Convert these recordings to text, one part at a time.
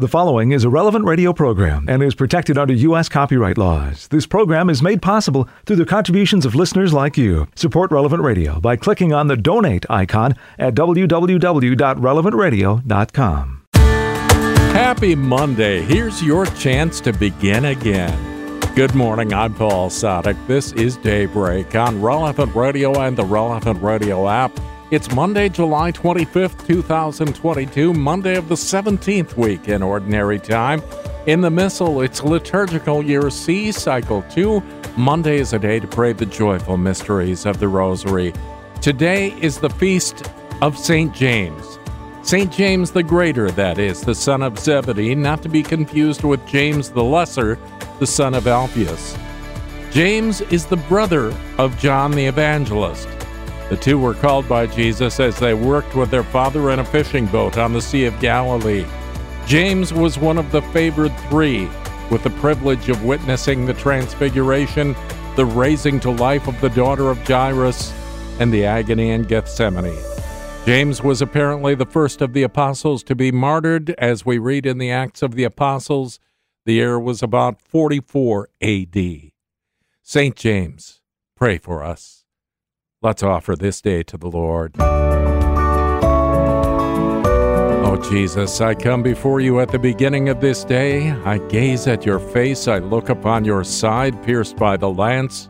The following is a relevant radio program and is protected under U.S. copyright laws. This program is made possible through the contributions of listeners like you. Support Relevant Radio by clicking on the donate icon at www.relevantradio.com. Happy Monday. Here's your chance to begin again. Good morning. I'm Paul Sadek. This is Daybreak on Relevant Radio and the Relevant Radio app. It's Monday, July 25th, 2022, Monday of the 17th week in Ordinary Time. In the Missal, it's liturgical year C, cycle 2. Monday is a day to pray the joyful mysteries of the Rosary. Today is the feast of St. James. St. James the Greater, that is, the son of Zebedee, not to be confused with James the Lesser, the son of Alphaeus. James is the brother of John the Evangelist. The two were called by Jesus as they worked with their father in a fishing boat on the Sea of Galilee. James was one of the favored three, with the privilege of witnessing the transfiguration, the raising to life of the daughter of Jairus, and the agony in Gethsemane. James was apparently the first of the apostles to be martyred, as we read in the Acts of the Apostles. The year was about 44 AD. St. James, pray for us. Let's offer this day to the Lord. Oh, Jesus, I come before you at the beginning of this day. I gaze at your face. I look upon your side, pierced by the lance.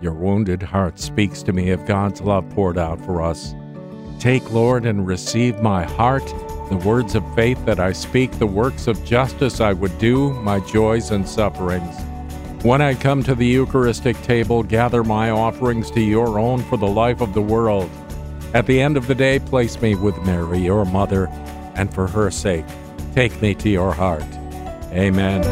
Your wounded heart speaks to me of God's love poured out for us. Take, Lord, and receive my heart, the words of faith that I speak, the works of justice I would do, my joys and sufferings. When I come to the Eucharistic table, gather my offerings to your own for the life of the world. At the end of the day, place me with Mary, your mother, and for her sake, take me to your heart. Amen.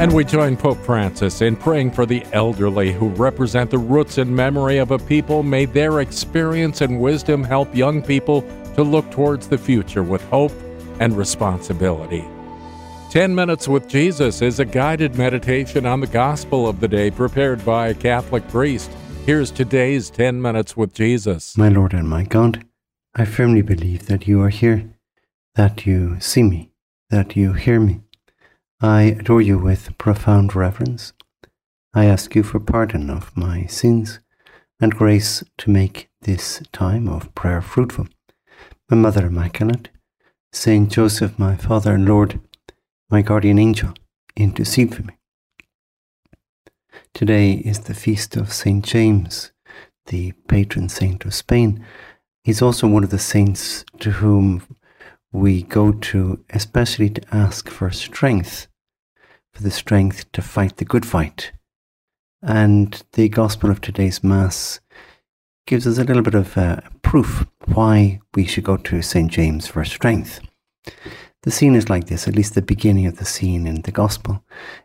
And we join Pope Francis in praying for the elderly who represent the roots and memory of a people. May their experience and wisdom help young people to look towards the future with hope and responsibility. 10 Minutes with Jesus is a guided meditation on the gospel of the day prepared by a Catholic priest. Here's today's 10 Minutes with Jesus. My Lord and my God, I firmly believe that you are here, that you see me, that you hear me. I adore you with profound reverence. I ask you for pardon of my sins and grace to make this time of prayer fruitful. My Mother Immaculate, Saint Joseph, my Father and Lord, my guardian angel, intercede for me. Today is the feast of St. James, the patron saint of Spain. He's also one of the saints to whom we go to, especially to ask for strength, for the strength to fight the good fight. And the Gospel of today's Mass gives us a little bit of uh, proof why we should go to St. James for strength. The scene is like this, at least the beginning of the scene in the Gospel,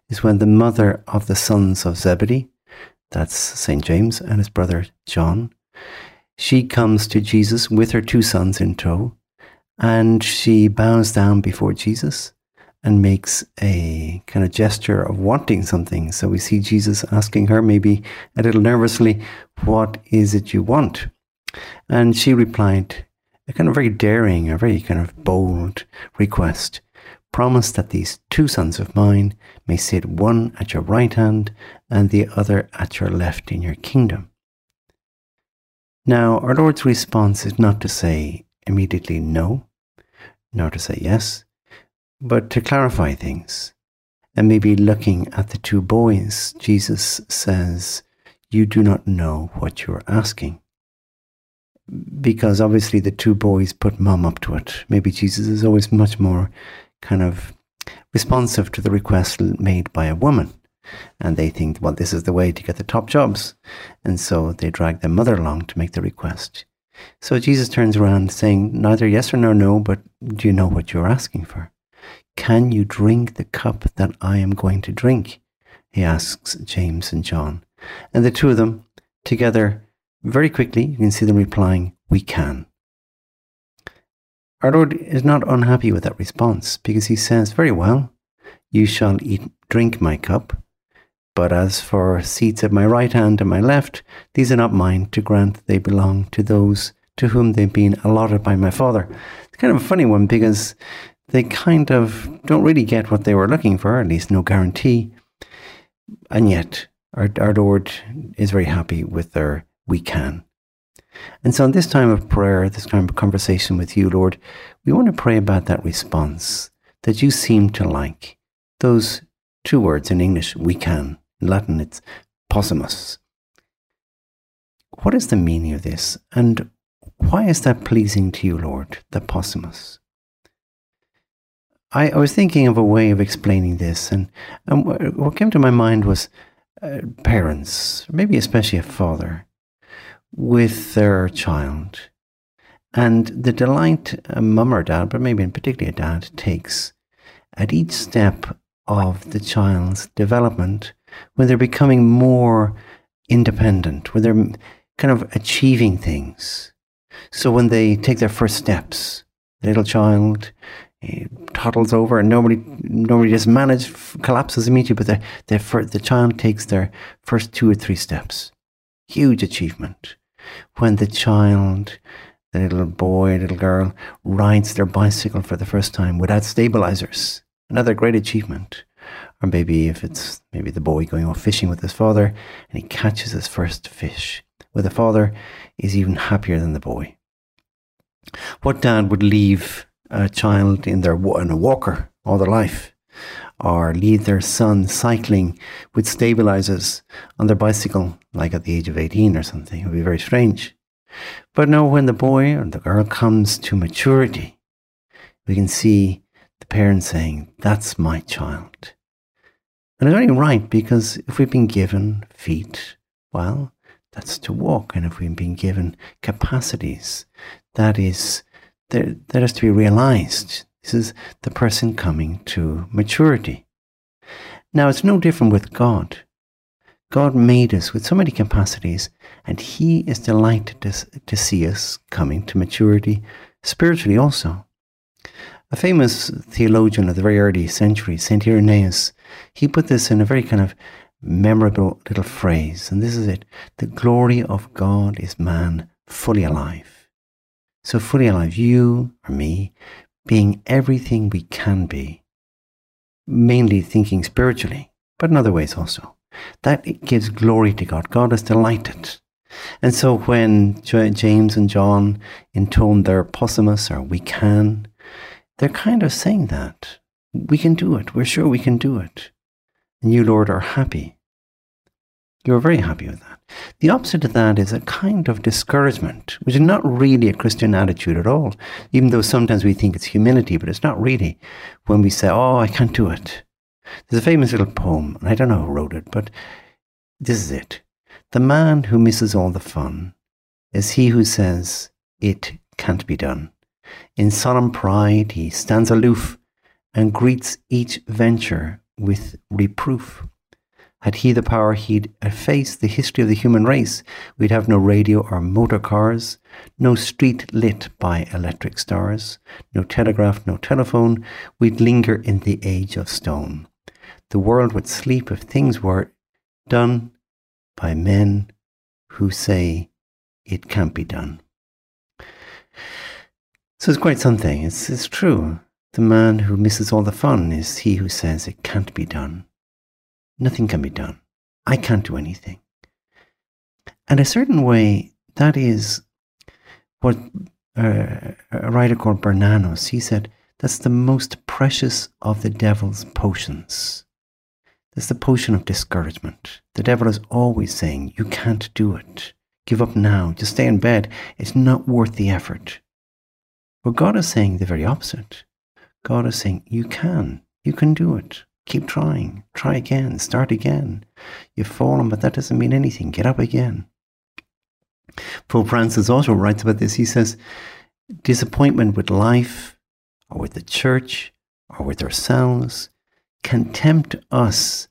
is when the mother of the sons of Zebedee, that's St. James and his brother John, she comes to Jesus with her two sons in tow, and she bows down before Jesus and makes a kind of gesture of wanting something. So we see Jesus asking her, maybe a little nervously, What is it you want? And she replied, a kind of very daring, a very kind of bold request. Promise that these two sons of mine may sit one at your right hand and the other at your left in your kingdom. Now, our Lord's response is not to say immediately no, nor to say yes, but to clarify things. And maybe looking at the two boys, Jesus says, You do not know what you're asking because obviously the two boys put mum up to it. Maybe Jesus is always much more kind of responsive to the request made by a woman. And they think, well, this is the way to get the top jobs. And so they drag their mother along to make the request. So Jesus turns around saying, neither yes or no, no, but do you know what you're asking for? Can you drink the cup that I am going to drink? He asks James and John. And the two of them together very quickly, you can see them replying, We can. Our Lord is not unhappy with that response because he says, Very well, you shall eat, drink my cup. But as for seats at my right hand and my left, these are not mine to grant they belong to those to whom they've been allotted by my Father. It's kind of a funny one because they kind of don't really get what they were looking for, at least no guarantee. And yet, our, our Lord is very happy with their we can. And so, in this time of prayer, this kind of conversation with you, Lord, we want to pray about that response that you seem to like. Those two words in English, we can. In Latin, it's possumus. What is the meaning of this? And why is that pleasing to you, Lord, the possumus? I, I was thinking of a way of explaining this, and, and what came to my mind was uh, parents, maybe especially a father, with their child, and the delight a mum or dad, but maybe in particular a dad, takes at each step of the child's development when they're becoming more independent, when they're kind of achieving things. So when they take their first steps, the little child uh, toddles over and nobody nobody just manages collapses immediately, but the, the, the child takes their first two or three steps. Huge achievement. When the child, the little boy, little girl, rides their bicycle for the first time without stabilizers, another great achievement. Or maybe if it's maybe the boy going off fishing with his father and he catches his first fish, where the father is even happier than the boy. What dad would leave a child in their in a walker all their life, or leave their son cycling with stabilizers on their bicycle, like at the age of 18 or something. It would be very strange. But no, when the boy or the girl comes to maturity, we can see the parent saying, That's my child. And it's only right because if we've been given feet, well, that's to walk. And if we've been given capacities, that is that, is to be realized. This is the person coming to maturity. Now, it's no different with God. God made us with so many capacities, and He is delighted to, to see us coming to maturity spiritually also. A famous theologian of the very early centuries, St. Irenaeus, he put this in a very kind of memorable little phrase, and this is it The glory of God is man fully alive. So, fully alive, you or me, being everything we can be, mainly thinking spiritually, but in other ways also. That it gives glory to God. God is delighted. And so when James and John intone their possumus or we can, they're kind of saying that. We can do it. We're sure we can do it. And you, Lord, are happy. You're very happy with that. The opposite of that is a kind of discouragement, which is not really a Christian attitude at all, even though sometimes we think it's humility, but it's not really when we say, Oh, I can't do it. There's a famous little poem, and I don't know who wrote it, but this is it. The man who misses all the fun is he who says, It can't be done. In solemn pride, he stands aloof and greets each venture with reproof. Had he the power, he'd efface the history of the human race. We'd have no radio or motor cars, no street lit by electric stars, no telegraph, no telephone. We'd linger in the age of stone. The world would sleep if things were done by men who say it can't be done. So it's quite something. It's, it's true. The man who misses all the fun is he who says it can't be done. Nothing can be done. I can't do anything. And a certain way, that is what uh, a writer called Bernanos, he said, that's the most precious of the devil's potions. That's the potion of discouragement. The devil is always saying, You can't do it. Give up now. Just stay in bed. It's not worth the effort. But God is saying the very opposite. God is saying, You can. You can do it. Keep trying. Try again. Start again. You've fallen, but that doesn't mean anything. Get up again. Pope Francis also writes about this. He says, Disappointment with life, or with the church, or with ourselves, can tempt us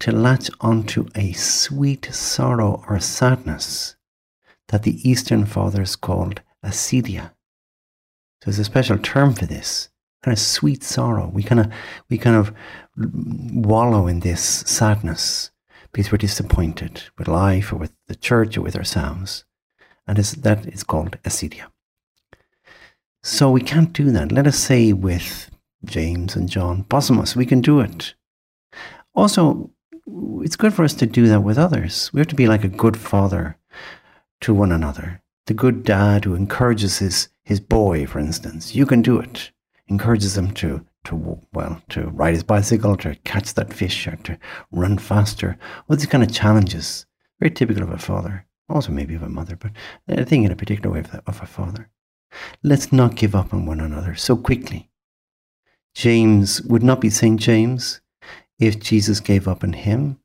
to latch onto a sweet sorrow or sadness that the Eastern Fathers called acedia. So there's a special term for this kind of sweet sorrow. We kind of we kind of wallow in this sadness because we're disappointed with life or with the church or with ourselves, and that is called acedia. So we can't do that. Let us say with James and John, Possumus, we can do it. Also, it's good for us to do that with others. We have to be like a good father to one another. The good dad who encourages his, his boy, for instance, you can do it. Encourages him to, to, well, to ride his bicycle, to catch that fish, or to run faster. All these kind of challenges. Very typical of a father. Also maybe of a mother, but I think in a particular way of, the, of a father. Let's not give up on one another so quickly. James would not be St. James if Jesus gave up on him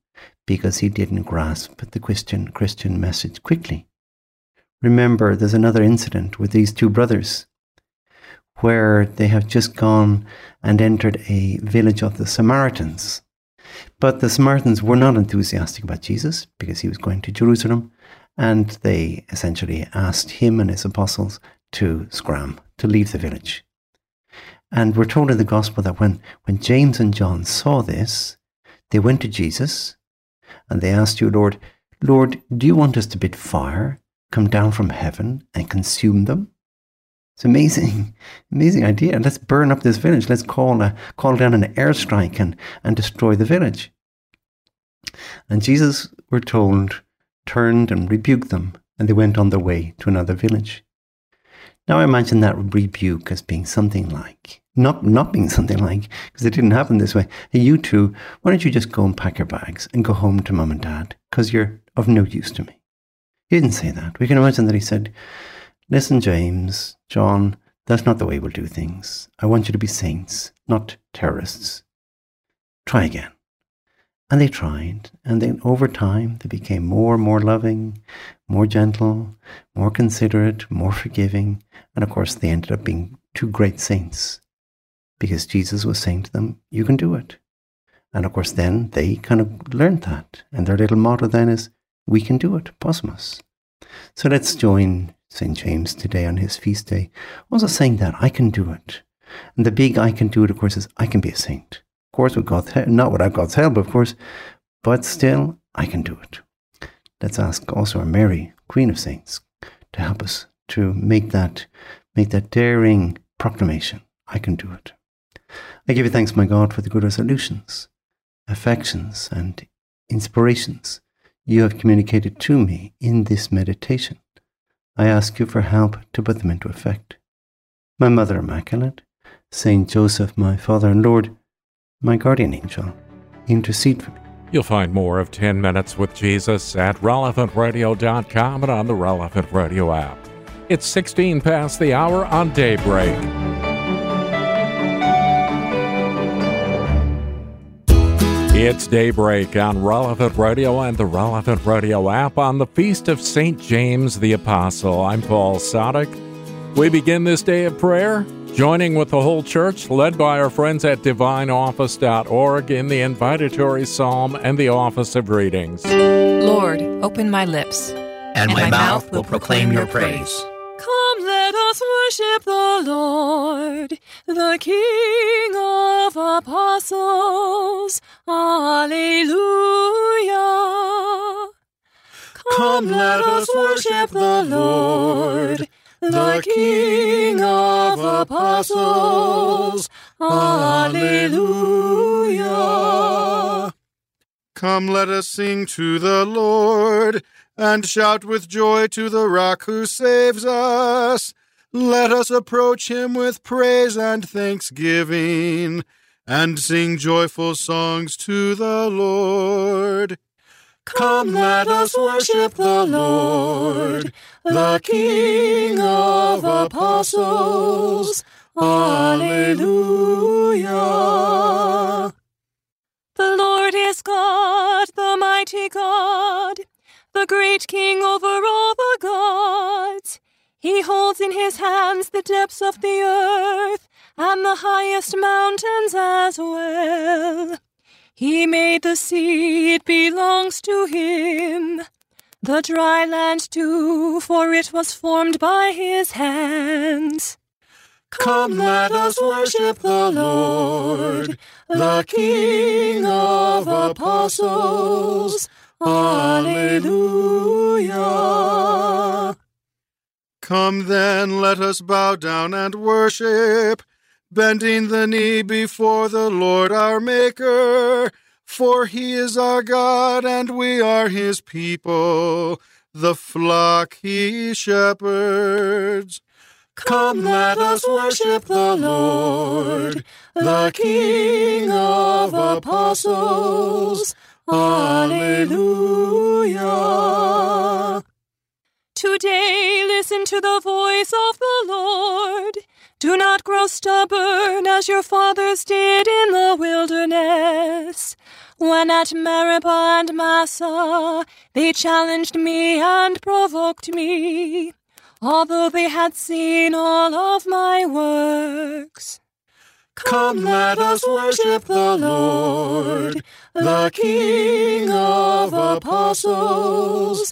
because he didn't grasp the Christian, Christian message quickly. Remember, there's another incident with these two brothers where they have just gone and entered a village of the Samaritans. But the Samaritans were not enthusiastic about Jesus because he was going to Jerusalem, and they essentially asked him and his apostles to scram, to leave the village. And we're told in the gospel that when, when James and John saw this, they went to Jesus and they asked you, Lord, Lord, do you want us to bid fire come down from heaven and consume them? It's amazing, amazing idea. Let's burn up this village. Let's call a, call down an airstrike and, and destroy the village. And Jesus, we're told, turned and rebuked them, and they went on their way to another village. Now I imagine that rebuke as being something like, not, not being something like, because it didn't happen this way. Hey, you two, why don't you just go and pack your bags and go home to mum and dad, because you're of no use to me. He didn't say that. We can imagine that he said, Listen, James, John, that's not the way we'll do things. I want you to be saints, not terrorists. Try again. And they tried, and then over time they became more and more loving, more gentle, more considerate, more forgiving, and of course they ended up being two great saints because Jesus was saying to them, You can do it. And of course then they kind of learned that, and their little motto then is, We can do it, Possumus. So let's join St. James today on his feast day, also saying that I can do it. And the big I can do it, of course, is I can be a saint Of course, with God's help, not without God's help, of course, but still, I can do it. Let's ask also our Mary, Queen of Saints, to help us to make that, make that daring proclamation. I can do it. I give you thanks, my God, for the good resolutions, affections, and inspirations you have communicated to me in this meditation. I ask you for help to put them into effect. My Mother Immaculate, Saint Joseph, my Father and Lord, my guardian angel, intercede for me. You'll find more of 10 Minutes with Jesus at relevantradio.com and on the Relevant Radio app. It's 16 past the hour on Daybreak. It's Daybreak on Relevant Radio and the Relevant Radio app on the Feast of St. James the Apostle. I'm Paul Sadek. We begin this day of prayer Joining with the whole church, led by our friends at divineoffice.org in the invitatory psalm and the office of readings. Lord, open my lips, and, and my, my, mouth will proclaim your praise. Come, let us worship the Lord, the King of apostles. Alleluia. Come, let us worship the Lord the King of apostles. Alleluia. Come, let us sing to the Lord, and shout with joy to the rock who saves us. Let us approach him with praise and thanksgiving, and sing joyful songs to the Lord. Come, let us worship the Lord, the King of apostles. Alleluia. The Lord is God, the mighty God, the great King over all the gods. He holds in his hands the depths of the earth and the highest mountains as well. He made the sea, it belongs to him. The dry land too, for it was formed by his hands. Come, let us worship the Lord, the King of apostles. Alleluia. Come then, let us bow down and worship. bending the knee before the Lord our Maker. For he is our God, and we are his people, the flock he shepherds. Come, let us worship the Lord, the King of apostles. Alleluia. Today listen to the voice of the Lord. Do not grow stubborn as your fathers did in the wilderness. When at Meribah and Massah they challenged me and provoked me, although they had seen all of my works. Come, let us worship the Lord, the King of apostles.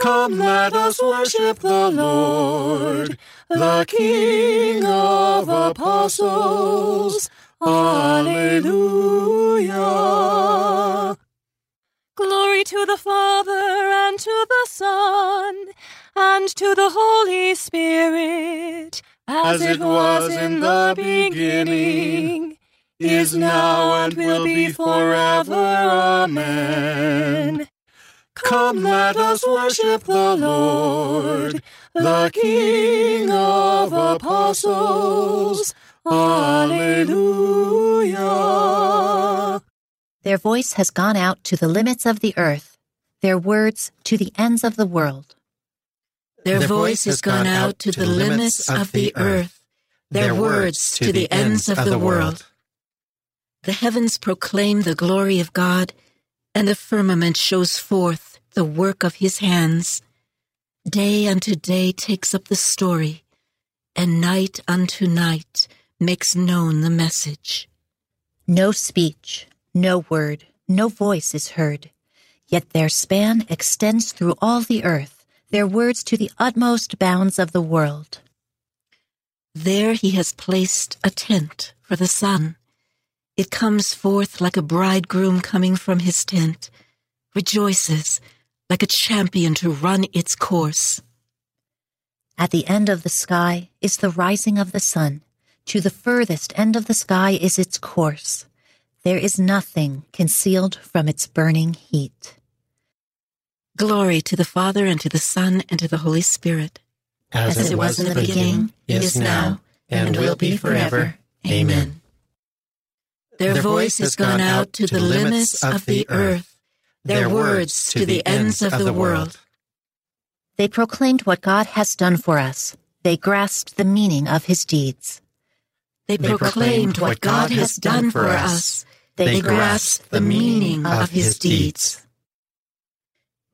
Come, let us worship the Lord, the King of apostles. Alleluia. Glory to the Father, and to the Son, and to the Holy Spirit, as, it was in the beginning, is now, and will be forever. Amen. Come, let us worship the Lord, the King of apostles. Alleluia. Their voice has gone out to the limits of the earth, their words to the ends of the world. Their voice has gone out to the limits of the earth, their words to the ends of the world. The heavens proclaim the glory of God, and the firmament shows forth the work of his hands. Day unto day takes up the story, and night unto night makes known the message. No speech, no word, no voice is heard. Yet their span extends through all the earth, their words to the utmost bounds of the world. There he has placed a tent for the sun. It comes forth like a bridegroom coming from his tent, rejoices like a champion to run its course. At the end of the sky is the rising of the sun. To the furthest end of the sky is its course. There is nothing concealed from its burning heat. Glory to the Father, and to the Son, and to the Holy Spirit. As, it was in the beginning, is now, and will be forever. Amen. Their voice has gone out to the limits of the earth, their words to the ends of the world. They proclaimed what God has done for us. They grasped the meaning of his deeds. They proclaimed what God has done for us. They grasped the meaning of his deeds.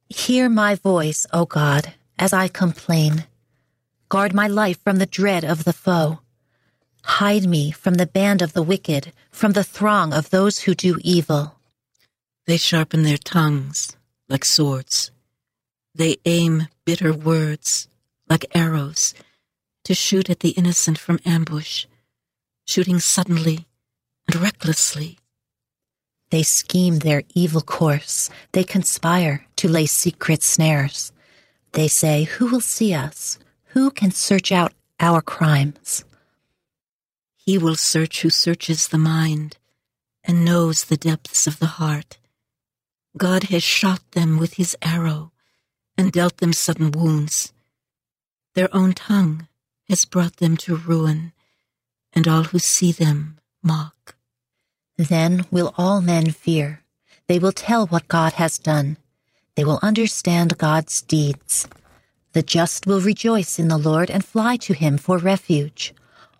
Hear my voice, O God, as I complain. Guard my life from the dread of the foe. Hide me from the band of the wicked, from the throng of those who do evil. They sharpen their tongues like swords. They aim bitter words like arrows to shoot at the innocent from ambush, shooting suddenly and recklessly. They scheme their evil course. They conspire to lay secret snares. They say, Who will see us? Who can search out our crimes? He will search who searches the mind and knows the depths of the heart. God has shot them with his arrow and dealt them sudden wounds. Their own tongue has brought them to ruin, and all who see them mock. Then will all men fear. They will tell what God has done. They will understand God's deeds. The just will rejoice in the Lord and fly to him for refuge.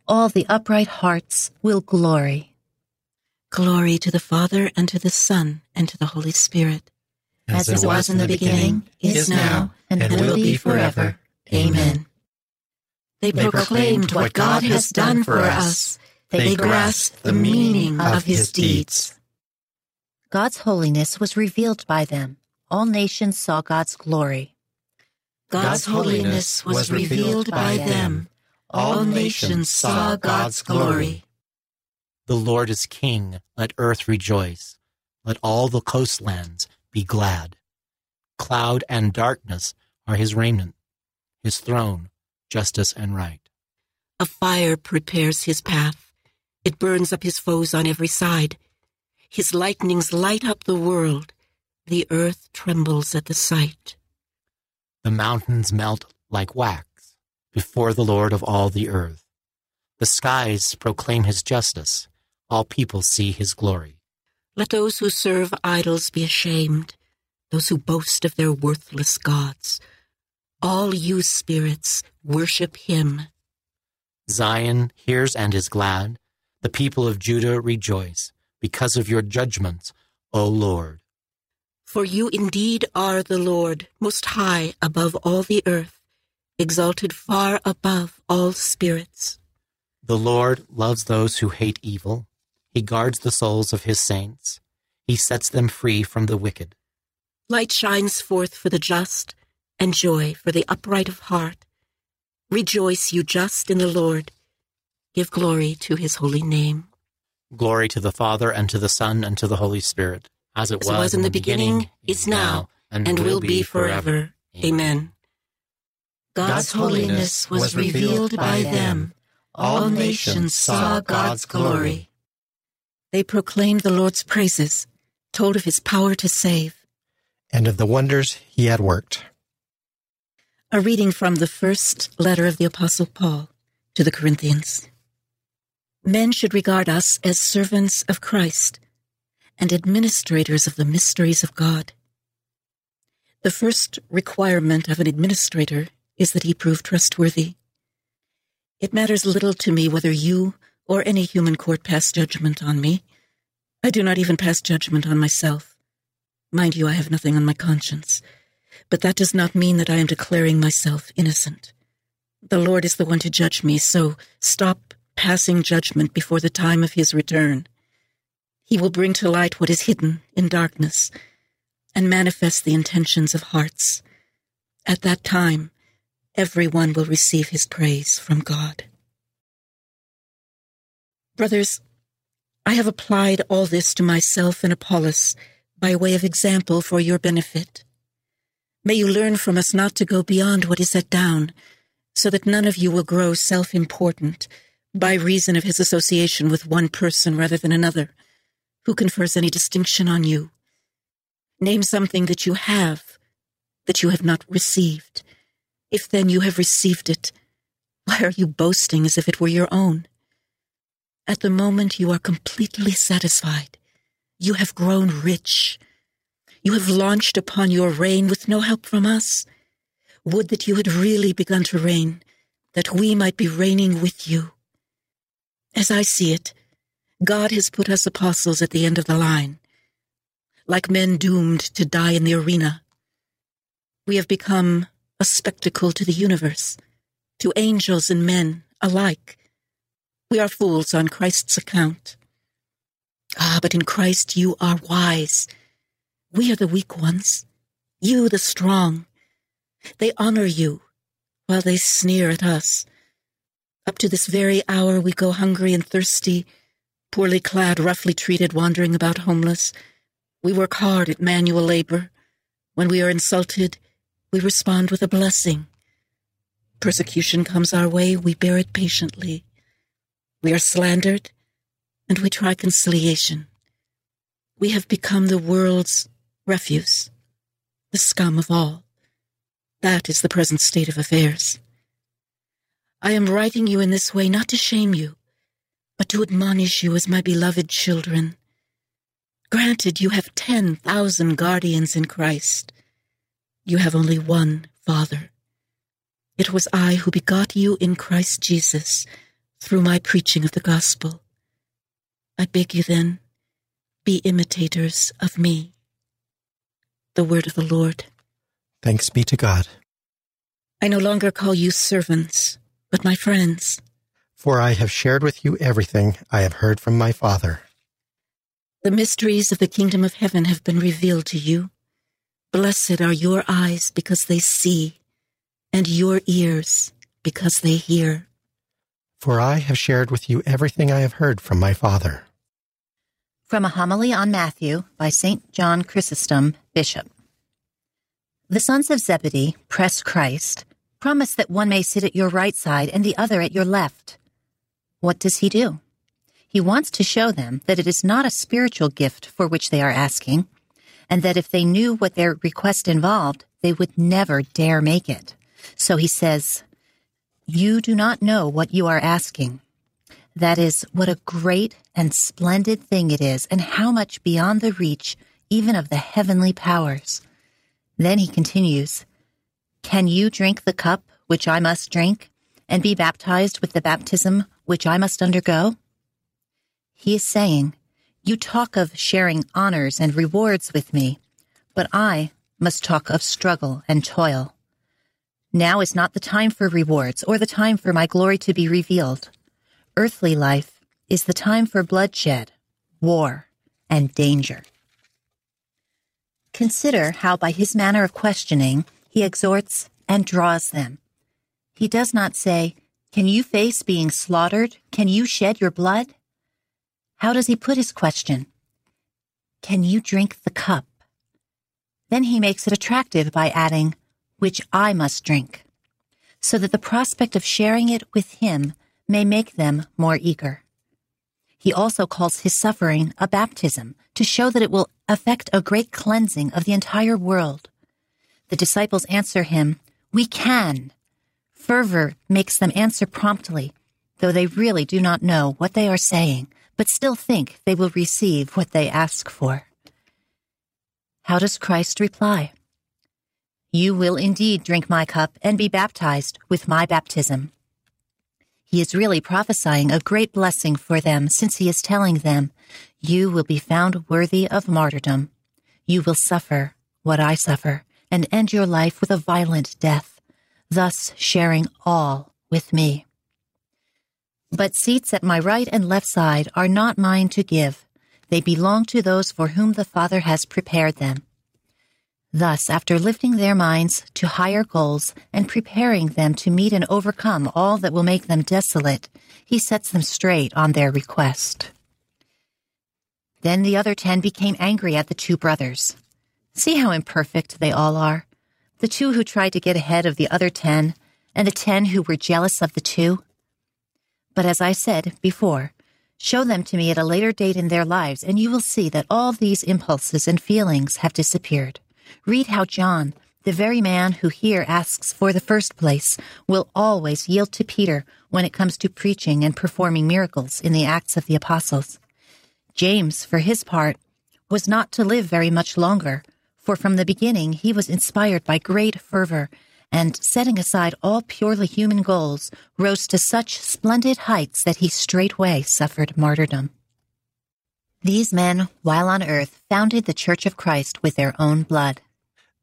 All the upright hearts will glory. Glory to the Father, and to the Son, and to the Holy Spirit. As, it was in the beginning, is now, and, will be forever. Amen. They proclaimed what God has done for us. They grasped the meaning of his deeds. God's holiness was revealed by them. All nations saw God's glory. God's holiness was revealed by them. All nations saw God's glory. The Lord is king. Let earth rejoice. Let all the coastlands be glad. Cloud and darkness are his raiment, his throne, justice and right. A fire prepares his path. It burns up his foes on every side. His lightnings light up the world. The earth trembles at the sight. The mountains melt like wax before the Lord of all the earth. The skies proclaim his justice. All people see his glory. Let those who serve idols be ashamed, those who boast of their worthless gods. All you spirits, worship him. Zion hears and is glad. The people of Judah rejoice because of your judgments, O Lord. For you indeed are the Lord, most high above all the earth, exalted far above all spirits. The Lord loves those who hate evil. He guards the souls of his saints. He sets them free from the wicked. Light shines forth for the just, and joy for the upright of heart. Rejoice, you just, in the Lord. Give glory to his holy name. Glory to the Father, and to the Son, and to the Holy Spirit, as it, As it was in the beginning, is now, and will be forever. Amen. God's holiness was revealed by them. All nations saw God's glory. They proclaimed the Lord's praises, told of his power to save. and of the wonders he had worked. A reading from the first letter of the Apostle Paul to the Corinthians. Men should regard us as servants of Christ and administrators of the mysteries of God. The first requirement of an administrator is that he prove trustworthy. It matters little to me whether you or any human court pass judgment on me. I do not even pass judgment on myself. Mind you, I have nothing on my conscience, but that does not mean that I am declaring myself innocent. The Lord is the one to judge me, so stop passing judgment before the time of his return. He will bring to light what is hidden in darkness and manifest the intentions of hearts. At that time, everyone will receive his praise from God. Brothers, I have applied all this to myself and Apollos by way of example for your benefit. May you learn from us not to go beyond what is set down, so that none of you will grow self important by reason of his association with one person rather than another, who confers any distinction on you. Name something that you have, that you have not received. If then you have received it, why are you boasting as if it were your own? At the moment you are completely satisfied. You have grown rich. You have launched upon your reign with no help from us. Would that you had really begun to reign, that we might be reigning with you. As I see it, God has put us apostles at the end of the line, like men doomed to die in the arena. We have become a spectacle to the universe, to angels and men alike. We are fools on Christ's account. Ah, but in Christ you are wise. We are the weak ones, you the strong. They honor you while they sneer at us. Up to this very hour we go hungry and thirsty, poorly clad, roughly treated, wandering about homeless. We work hard at manual labor. When we are insulted, we respond with a blessing. Persecution comes our way, we bear it patiently. We are slandered, and we try conciliation. We have become the world's refuse, the scum of all. That is the present state of affairs. I am writing you in this way not to shame you, but to admonish you as my beloved children. Granted, you have 10,000 guardians in Christ. You have only one Father. It was I who begot you in Christ Jesus through my preaching of the gospel. I beg you then, be imitators of me. The word of the Lord. Thanks be to God. I no longer call you servants, but my friends. For I have shared with you everything I have heard from my Father. The mysteries of the kingdom of heaven have been revealed to you. Blessed are your eyes because they see, and your ears because they hear. For I have shared with you everything I have heard from my Father. From a homily on Matthew by St. John Chrysostom, Bishop. The sons of Zebedee press Christ, promise that one may sit at your right side and the other at your left. What does he do? He wants to show them that it is not a spiritual gift for which they are asking, and that if they knew what their request involved, they would never dare make it. So he says, You do not know what you are asking. That is, what a great and splendid thing it is, and how much beyond the reach even of the heavenly powers. Then he continues, Can you drink the cup which I must drink, and be baptized with the baptism which I must undergo? He is saying, You talk of sharing honors and rewards with me, but I must talk of struggle and toil. Now is not the time for rewards or the time for my glory to be revealed. Earthly life is the time for bloodshed, war, and danger. Consider how by his manner of questioning he exhorts and draws them. He does not say, Can you face being slaughtered? Can you shed your blood? How does he put his question? Can you drink the cup? Then he makes it attractive by adding, which I must drink, so that the prospect of sharing it with him may make them more eager. He also calls his suffering a baptism to show that it will effect a great cleansing of the entire world. The disciples answer him, We can. Fervor makes them answer promptly, though they really do not know what they are saying but still think they will receive what they ask for. How does Christ reply? You will indeed drink my cup and be baptized with my baptism. He is really prophesying a great blessing for them since he is telling them, You will be found worthy of martyrdom. You will suffer what I suffer and end your life with a violent death, thus sharing all with me. But seats at my right and left side are not mine to give. They belong to those for whom the Father has prepared them. Thus, after lifting their minds to higher goals and preparing them to meet and overcome all that will make them desolate, he sets them straight on their request. Then the other ten became angry at the two brothers. See how imperfect they all are? The two who tried to get ahead of the other ten, and the ten who were jealous of the two. But as I said before, show them to me at a later date in their lives, and you will see that all these impulses and feelings have disappeared. Read how John, the very man who here asks for the first place, will always yield to Peter when it comes to preaching and performing miracles in the Acts of the Apostles. James, for his part, was not to live very much longer, for from the beginning he was inspired by great fervor and setting aside all purely human goals, rose to such splendid heights that he straightway suffered martyrdom. These men, while on earth, founded the Church of Christ with their own blood.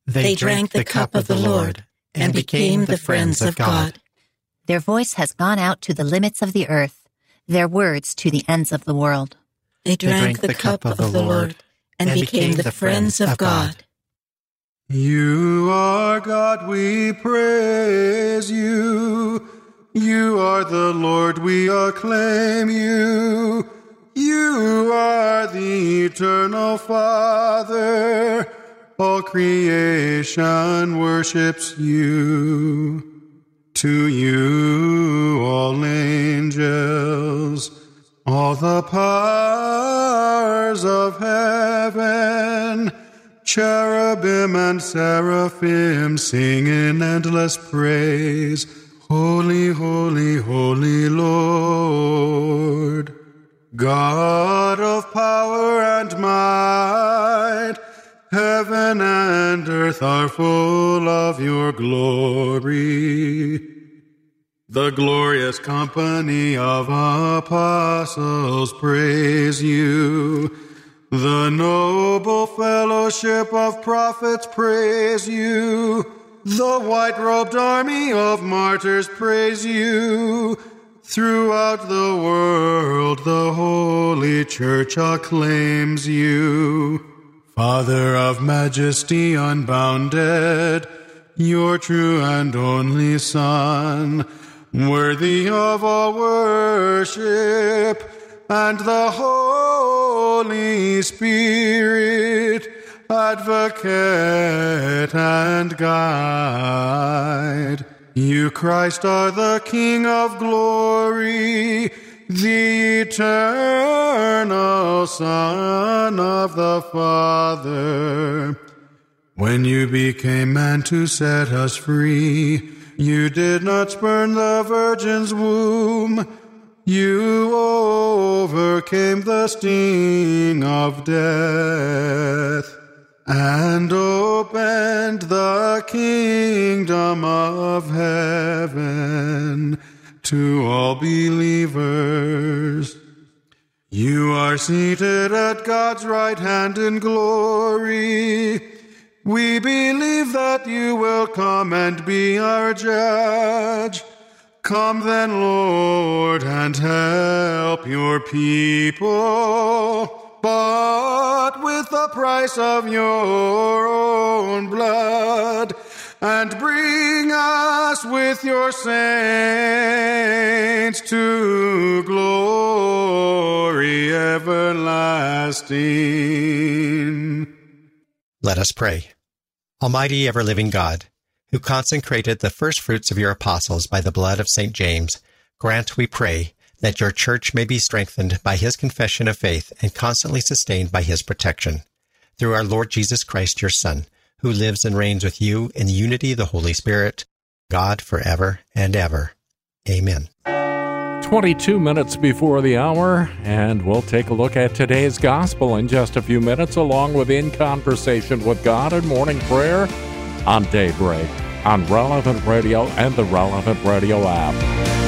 They, they drank the cup of the Lord and became the friends of God. Their voice has gone out to the limits of the earth, their words to the ends of the world. They drank the cup of the Lord and became the friends of God. You are God, we praise you. You are the Lord, we acclaim you. You are the eternal Father. All creation worships you. To you, all angels, all the powers of heaven, Cherubim and seraphim sing in endless praise. Holy, holy, holy Lord. God of power and might, heaven and earth are full of your glory. The glorious company of apostles praise you. The noble fellowship of prophets praise you. The white robed army of martyrs praise you. Throughout the world, the Holy Church acclaims you. Father of majesty unbounded, your true and only Son, worthy of all worship, and the Holy Spirit, advocate and guide. You, Christ, are the King of glory the eternal Son of the Father. When you became man to set us free, you did not spurn the Virgin's womb. You overcame the sting of death and opened the kingdom of heaven to all believers. You are seated at God's right hand in glory. We believe that you will come and be our judge. Come then, Lord, and help your people, but with the price of your own blood and bring us with your saints to glory everlasting. Let us pray. Almighty ever living God, who consecrated the first fruits of your apostles by the blood of St. James, grant, we pray, that your church may be strengthened by his confession of faith and constantly sustained by his protection. Through our Lord Jesus Christ, your Son, who lives and reigns with you in the unity of the Holy Spirit, God forever and ever. Amen. 22 minutes before the hour, and we'll take a look at today's gospel in just a few minutes, along with In Conversation with God and Morning Prayer on Daybreak on Relevant Radio and the Relevant Radio app.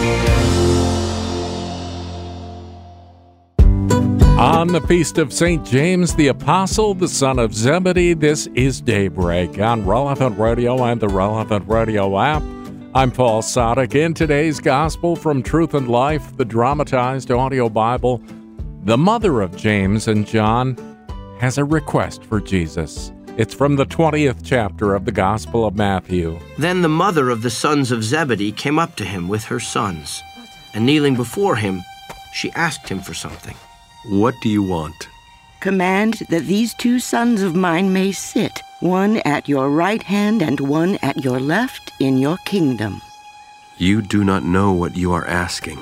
On the feast of St. James the Apostle, the son of Zebedee, this is Daybreak on Relevant Radio and the Relevant Radio app. I'm Paul Sadek. In today's Gospel from Truth and Life, the dramatized audio Bible, the mother of James and John has a request for Jesus. It's from the 20th chapter of the Gospel of Matthew. Then the mother of the sons of Zebedee came up to him with her sons, and kneeling before him, she asked him for something. What do you want? Command that these two sons of mine may sit, one at your right hand and one at your left, in your kingdom. You do not know what you are asking.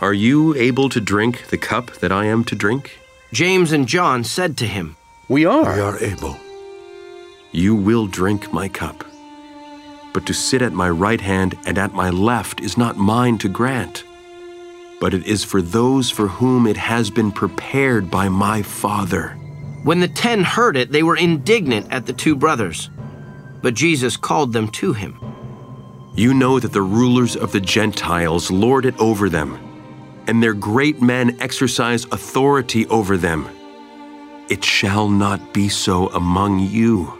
Are you able to drink the cup that I am to drink? James and John said to him, We are. We are able. You will drink my cup. But to sit at my right hand and at my left is not mine to grant but it is for those for whom it has been prepared by my Father. When the ten heard it, they were indignant at the two brothers. But Jesus called them to him. You know that the rulers of the Gentiles lord it over them, and their great men exercise authority over them. It shall not be so among you.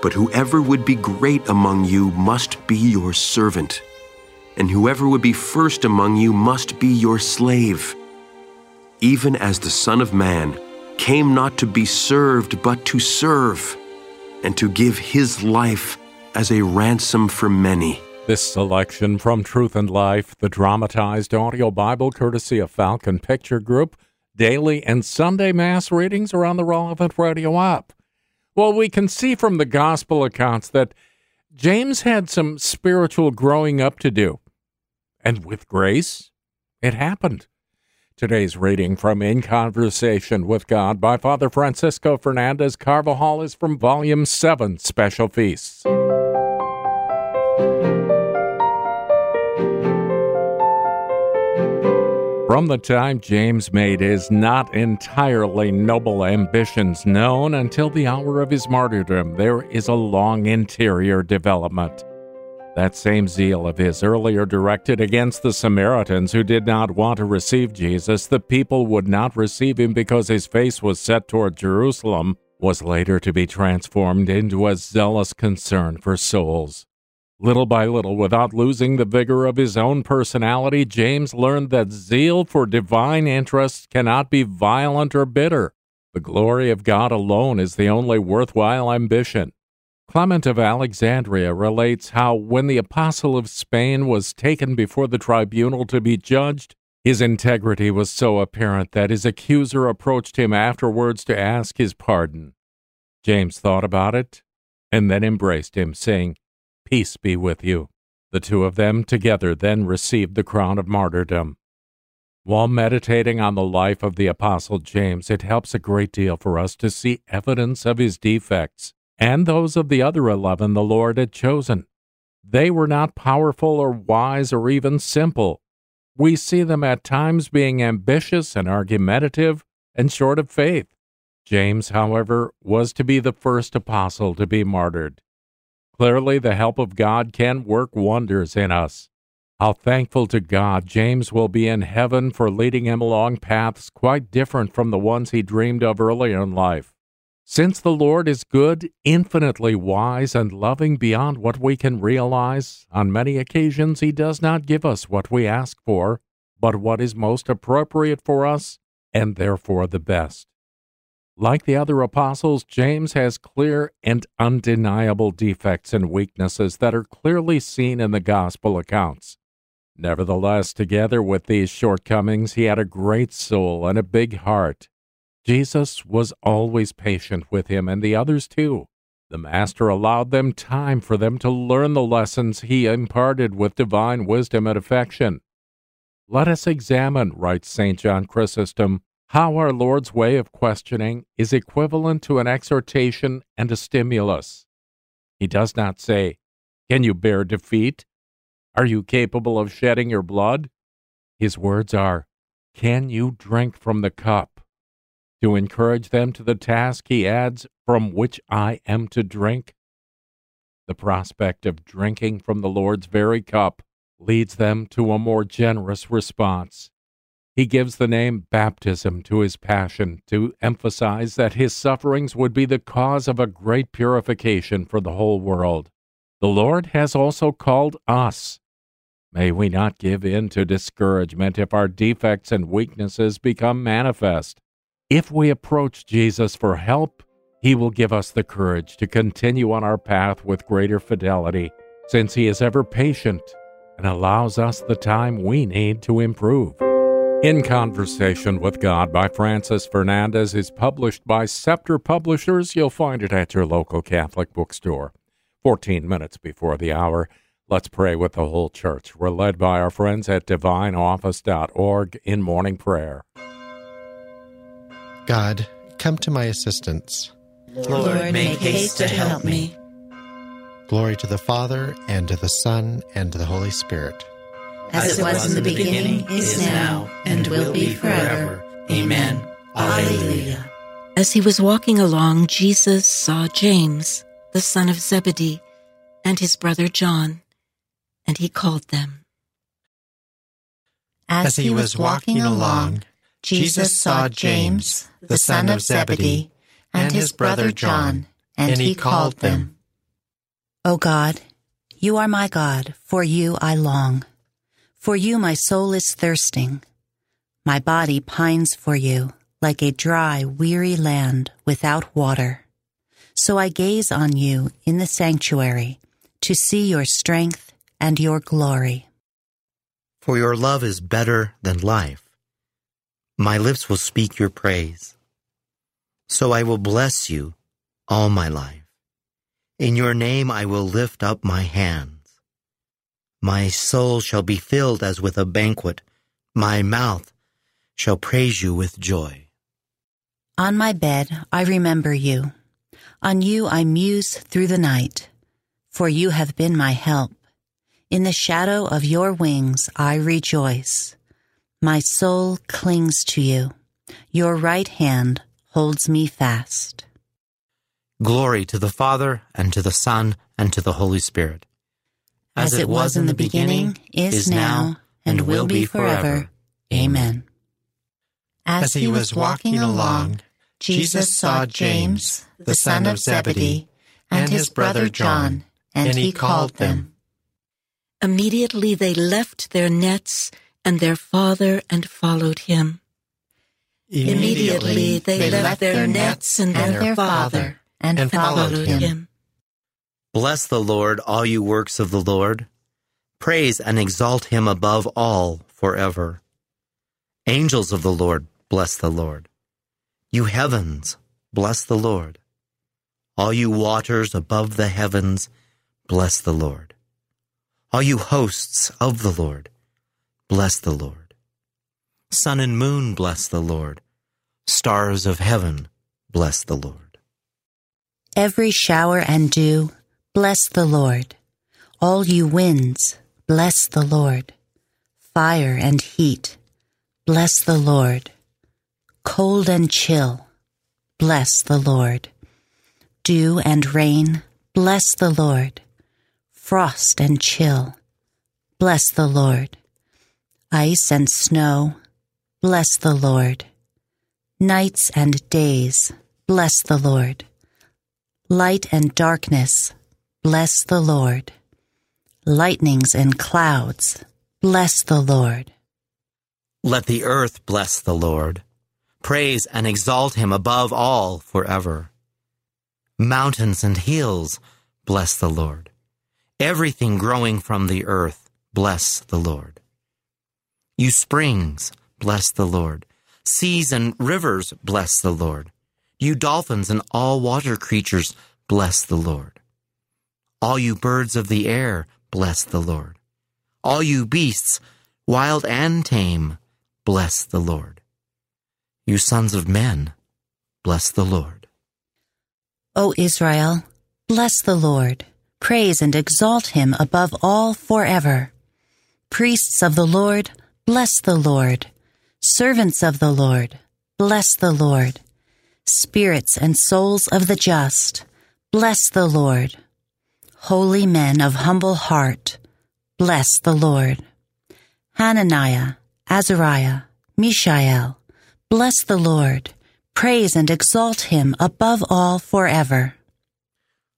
But whoever would be great among you must be your servant and whoever would be first among you must be your slave. Even as the Son of Man came not to be served, but to serve, and to give his life as a ransom for many. This selection from Truth and Life, the dramatized audio Bible courtesy of Falcon Picture Group, daily and Sunday Mass readings are on the relevant radio app. Well, we can see from the gospel accounts that James had some spiritual growing up to do. And with grace, it happened. Today's reading from In Conversation with God by Father Francisco Fernandez Carvajal is from Volume 7, Special Feasts. From the time James made his not entirely noble ambitions known until the hour of his martyrdom, there is a long interior development. That same zeal of his, earlier directed against the Samaritans who did not want to receive Jesus, the people would not receive him because his face was set toward Jerusalem, was later to be transformed into a zealous concern for souls. Little by little, without losing the vigor of his own personality, James learned that zeal for divine interests cannot be violent or bitter. The glory of God alone is the only worthwhile ambition. Clement of Alexandria relates how, when the apostle of Spain was taken before the tribunal to be judged, his integrity was so apparent that his accuser approached him afterwards to ask his pardon. James thought about it and then embraced him, saying, Peace be with you. The two of them together then received the crown of martyrdom. While meditating on the life of the Apostle James, it helps a great deal for us to see evidence of his defects and those of the other eleven the Lord had chosen. They were not powerful or wise or even simple. We see them at times being ambitious and argumentative and short of faith. James, however, was to be the first apostle to be martyred. Clearly, the help of God can work wonders in us. How thankful to God James will be in heaven for leading him along paths quite different from the ones he dreamed of earlier in life. Since the Lord is good, infinitely wise, and loving beyond what we can realize, on many occasions he does not give us what we ask for, but what is most appropriate for us, and therefore the best. Like the other apostles, James has clear and undeniable defects and weaknesses that are clearly seen in the gospel accounts. Nevertheless, together with these shortcomings, he had a great soul and a big heart. Jesus was always patient with him and the others too. The Master allowed them time for them to learn the lessons he imparted with divine wisdom and affection. Let us examine, writes St. John Chrysostom, how our Lord's way of questioning is equivalent to an exhortation and a stimulus. He does not say, Can you bear defeat? Are you capable of shedding your blood? His words are, Can you drink from the cup? To encourage them to the task, he adds, From which I am to drink. The prospect of drinking from the Lord's very cup leads them to a more generous response. He gives the name baptism to his passion to emphasize that his sufferings would be the cause of a great purification for the whole world. The Lord has also called us. May we not give in to discouragement if our defects and weaknesses become manifest. If we approach Jesus for help, he will give us the courage to continue on our path with greater fidelity, since he is ever patient and allows us the time we need to improve. In Conversation with God by Francis Fernandez is published by Scepter Publishers. You'll find it at your local Catholic bookstore. 14 minutes before the hour, let's pray with the whole church. We're led by our friends at divineoffice.org in morning prayer. God, come to my assistance. Lord, make haste to help me. Glory to the Father, and to the Son, and to the Holy Spirit as it was in the beginning, is now, and will be forever. Amen. Alleluia. As he was walking along, Jesus saw James, the son of Zebedee, and his brother John, and he called them. As he was walking along, Jesus saw James, the son of Zebedee, and his brother John, and he called them. O God, you are my God, for you I long. For you my soul is thirsting. My body pines for you, like a dry, weary land without water. So I gaze on you in the sanctuary to see your strength and your glory. For your love is better than life. My lips will speak your praise. So I will bless you all my life. In your name I will lift up my hands. My soul shall be filled as with a banquet. My mouth shall praise you with joy. On my bed I remember you. On you I muse through the night. For you have been my help. In the shadow of your wings I rejoice. My soul clings to you. Your right hand holds me fast. Glory to the Father, and to the Son, and to the Holy Spirit as it was in the beginning, is now, and will be forever. Amen. As he was walking along, Jesus saw James, the son of Zebedee, and his brother John, and he called them. Immediately they left their nets and their father and followed him. Immediately they left their nets and their father and followed him. Bless the Lord, all you works of the Lord. Praise and exalt him above all forever. Angels of the Lord, bless the Lord. You heavens, bless the Lord. All you waters above the heavens, bless the Lord. All you hosts of the Lord, bless the Lord. Sun and moon, bless the Lord. Stars of heaven, bless the Lord. Every shower and dew, bless the Lord. All you winds, bless the Lord. Fire and heat, bless the Lord. Cold and chill, bless the Lord. Dew and rain, bless the Lord. Frost and chill, bless the Lord. Ice and snow, bless the Lord. Nights and days, bless the Lord. Light and darkness, bless the Lord. Lightnings and clouds, bless the Lord. Let the earth bless the Lord. Praise and exalt him above all forever. Mountains and hills, bless the Lord. Everything growing from the earth, bless the Lord. You springs, bless the Lord. Seas and rivers, bless the Lord. You dolphins and all water creatures, bless the Lord. All you birds of the air, bless the Lord. All you beasts, wild and tame, bless the Lord. You sons of men, bless the Lord. O Israel, bless the Lord. Praise and exalt him above all forever. Priests of the Lord, bless the Lord. Servants of the Lord, bless the Lord. Spirits and souls of the just, bless the Lord. Holy men of humble heart, bless the Lord. Hananiah, Azariah, Mishael, Bless the Lord. Praise and exalt him above all forever.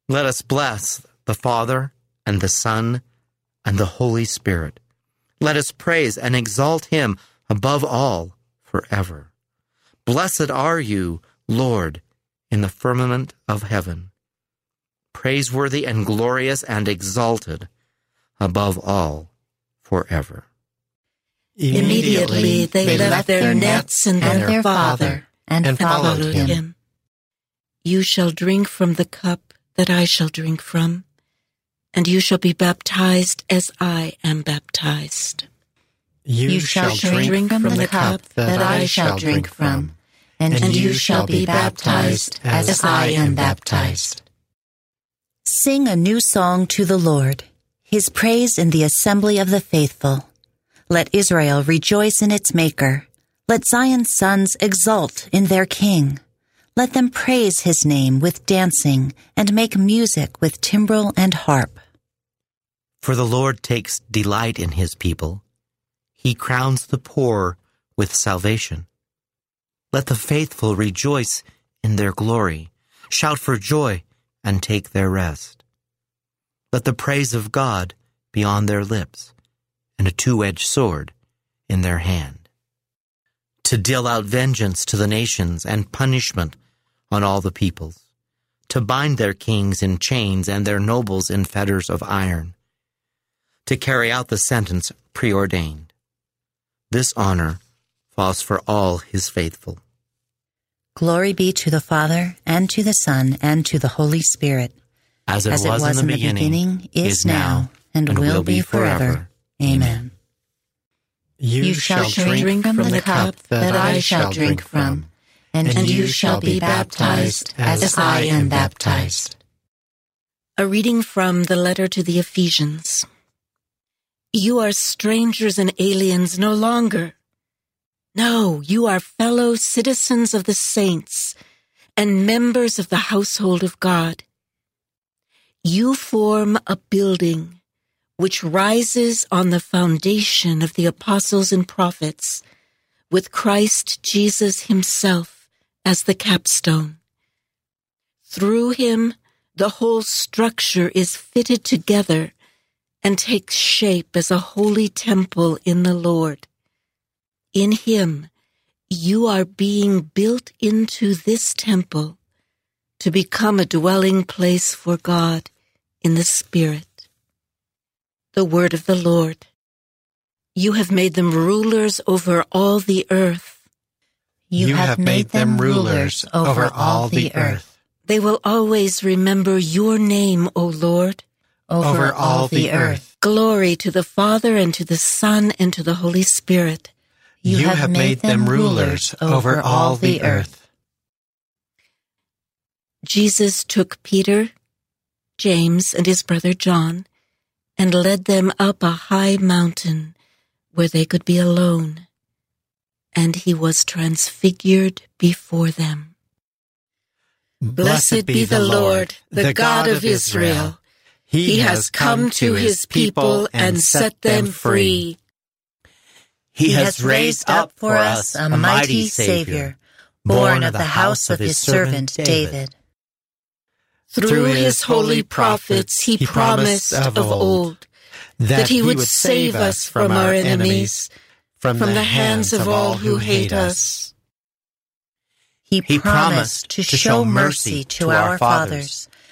Let us bless the Father and the Son and the Holy Spirit. Let us praise and exalt him above all forever. Blessed are you, Lord, in the firmament of heaven. Praiseworthy and glorious and exalted above all forever. Immediately they left their nets and their father and followed him. You shall drink from the cup that I shall drink from, and you shall be baptized as I am baptized. You shall drink from the cup that I shall drink from, and you shall be baptized as I am baptized. Sing a new song to the Lord, his praise in the assembly of the faithful. Let Israel rejoice in its Maker. Let Zion's sons exult in their King. Let them praise his name with dancing and make music with timbrel and harp. For the Lord takes delight in his people. He crowns the poor with salvation. Let the faithful rejoice in their glory, shout for joy, and take their rest. Let the praise of God be on their lips and a two edged sword in their hand, to deal out vengeance to the nations and punishment on all the peoples, to bind their kings in chains and their nobles in fetters of iron, to carry out the sentence preordained. This honor falls for all his faithful. Glory be to the Father, and to the Son, and to the Holy Spirit. As it, As was, it was, in, the, in beginning, the beginning, is now, and, and will, will be forever. forever. Amen. You, you shall drink, drink from the cup that I shall drink from, and, and you shall be baptized as I am baptized. A reading from the letter to the Ephesians. You are strangers and aliens no longer. No, you are fellow citizens of the saints and members of the household of God. You form a building which rises on the foundation of the apostles and prophets, with Christ Jesus himself as the capstone. Through him, the whole structure is fitted together and takes shape as a holy temple in the Lord. In Him, you are being built into this temple to become a dwelling place for God in the Spirit. The Word of the Lord. You have made them rulers over all the earth. You, you have, have made them rulers over all the earth. They will always remember your name, O Lord, over, all the earth. Glory to the Father and to the Son and to the Holy Spirit. You, you have, have made them rulers over all the earth. Jesus took Peter, James, and his brother John and led them up a high mountain where they could be alone. And he was transfigured before them. Blessed be the Lord, the God of Israel. He has come to his people and set them free. He has raised up for us a mighty Savior, born of the house of his servant David. Through his holy prophets he promised of old that he would save us from our enemies, from the hands of all who hate us. He promised to show mercy to our fathers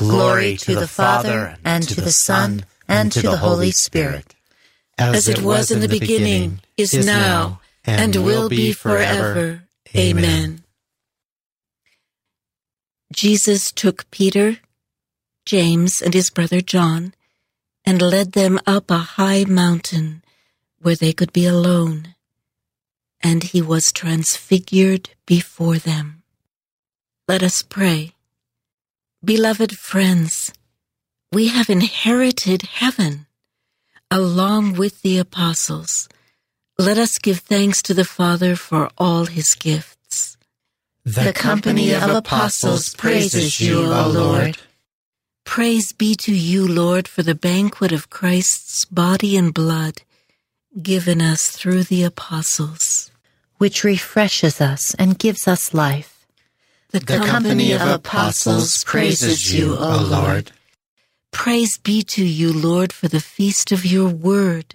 Glory to the Father, and to the Son, and to the Holy Spirit, as it was in the beginning, is now, and will be forever. Amen. Jesus took Peter, James, and his brother John and led them up a high mountain where they could be alone. And he was transfigured before them. Let us pray. Beloved friends, we have inherited heaven along with the apostles. Let us give thanks to the Father for all his gifts. The, the company of apostles praises you, O Lord. Praise be to you, Lord, for the banquet of Christ's body and blood given us through the apostles, which refreshes us and gives us life. The, the company of apostles praises you, O Lord. Praise be to you, Lord, for the feast of your word,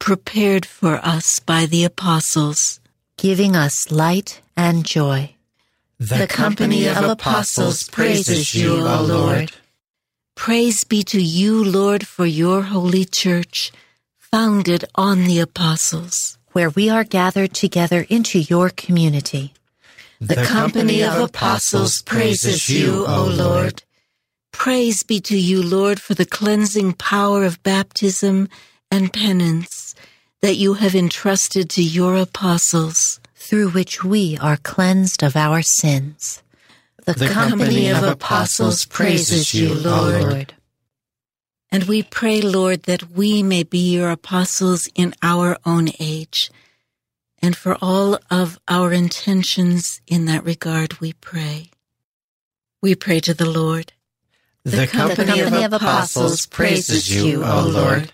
prepared for us by the apostles, giving us light and joy. The, the company of apostles praises you, O Lord. Praise be to you, Lord, for your holy church, founded on the apostles, where we are gathered together into your community. The, company of apostles praises you, O Lord. Praise be to you, Lord, for the cleansing power of baptism and penance that you have entrusted to your apostles, through which we are cleansed of our sins. The, the company of apostles praises you, Lord. And we pray, Lord, that we may be your apostles in our own age. And for all of our intentions in that regard, we pray. We pray to the Lord. The, the company, company, of apostles praises you, O Lord.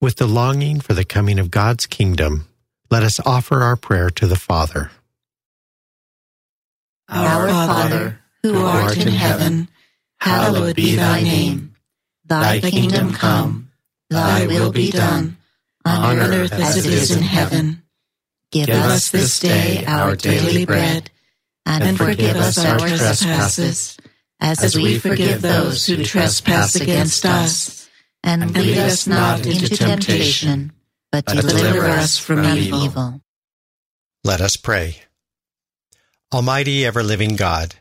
With the longing for the coming of God's kingdom, let us offer our prayer to the Father. Our Father, who art in heaven, hallowed be thy name. Thy kingdom come, thy will be done, on earth as it is in heaven. Give us this day our daily bread, and forgive us our trespasses, as we forgive those who trespass against us. And lead us not into temptation, but deliver us from evil. Let us pray. Almighty ever living God,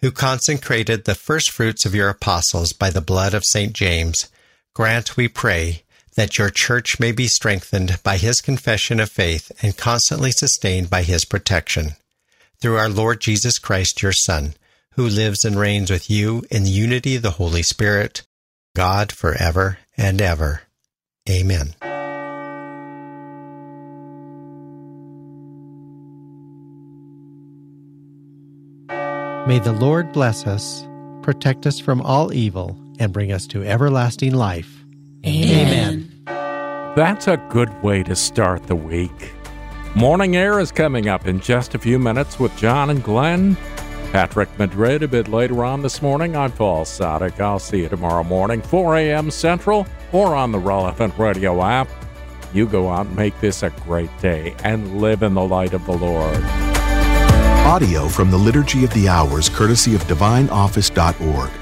who consecrated the first fruits of your apostles by the blood of St. James, grant, we pray, that your church may be strengthened by his confession of faith and constantly sustained by his protection. Through our Lord Jesus Christ, your Son, who lives and reigns with you in the unity of the Holy Spirit, God forever and ever. Amen. May the Lord bless us, protect us from all evil, and bring us to everlasting life. Amen. That's a good way to start the week. Morning Air is coming up in just a few minutes with John and Glenn. Patrick Madrid a bit later on this morning. I'm Paul Sadek. I'll see you tomorrow morning, 4 a.m. Central, or on the relevant radio app. You go out and make this a great day and live in the light of the Lord. Audio from the Liturgy of the Hours, courtesy of DivineOffice.org.